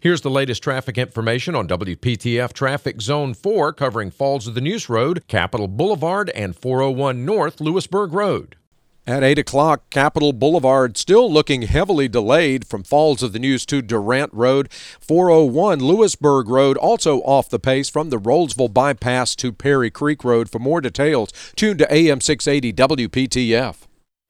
Here's the latest traffic information on WPTF Traffic Zone 4 covering Falls of the Neuse Road, Capitol Boulevard, and 401 North Louisburg Road. At 8 o'clock, Capitol Boulevard still looking heavily delayed from Falls of the Neuse to Durant Road. 401 Louisburg Road also off the pace from the Rolesville bypass to Perry Creek Road. For more details, tune to AM 680 WPTF.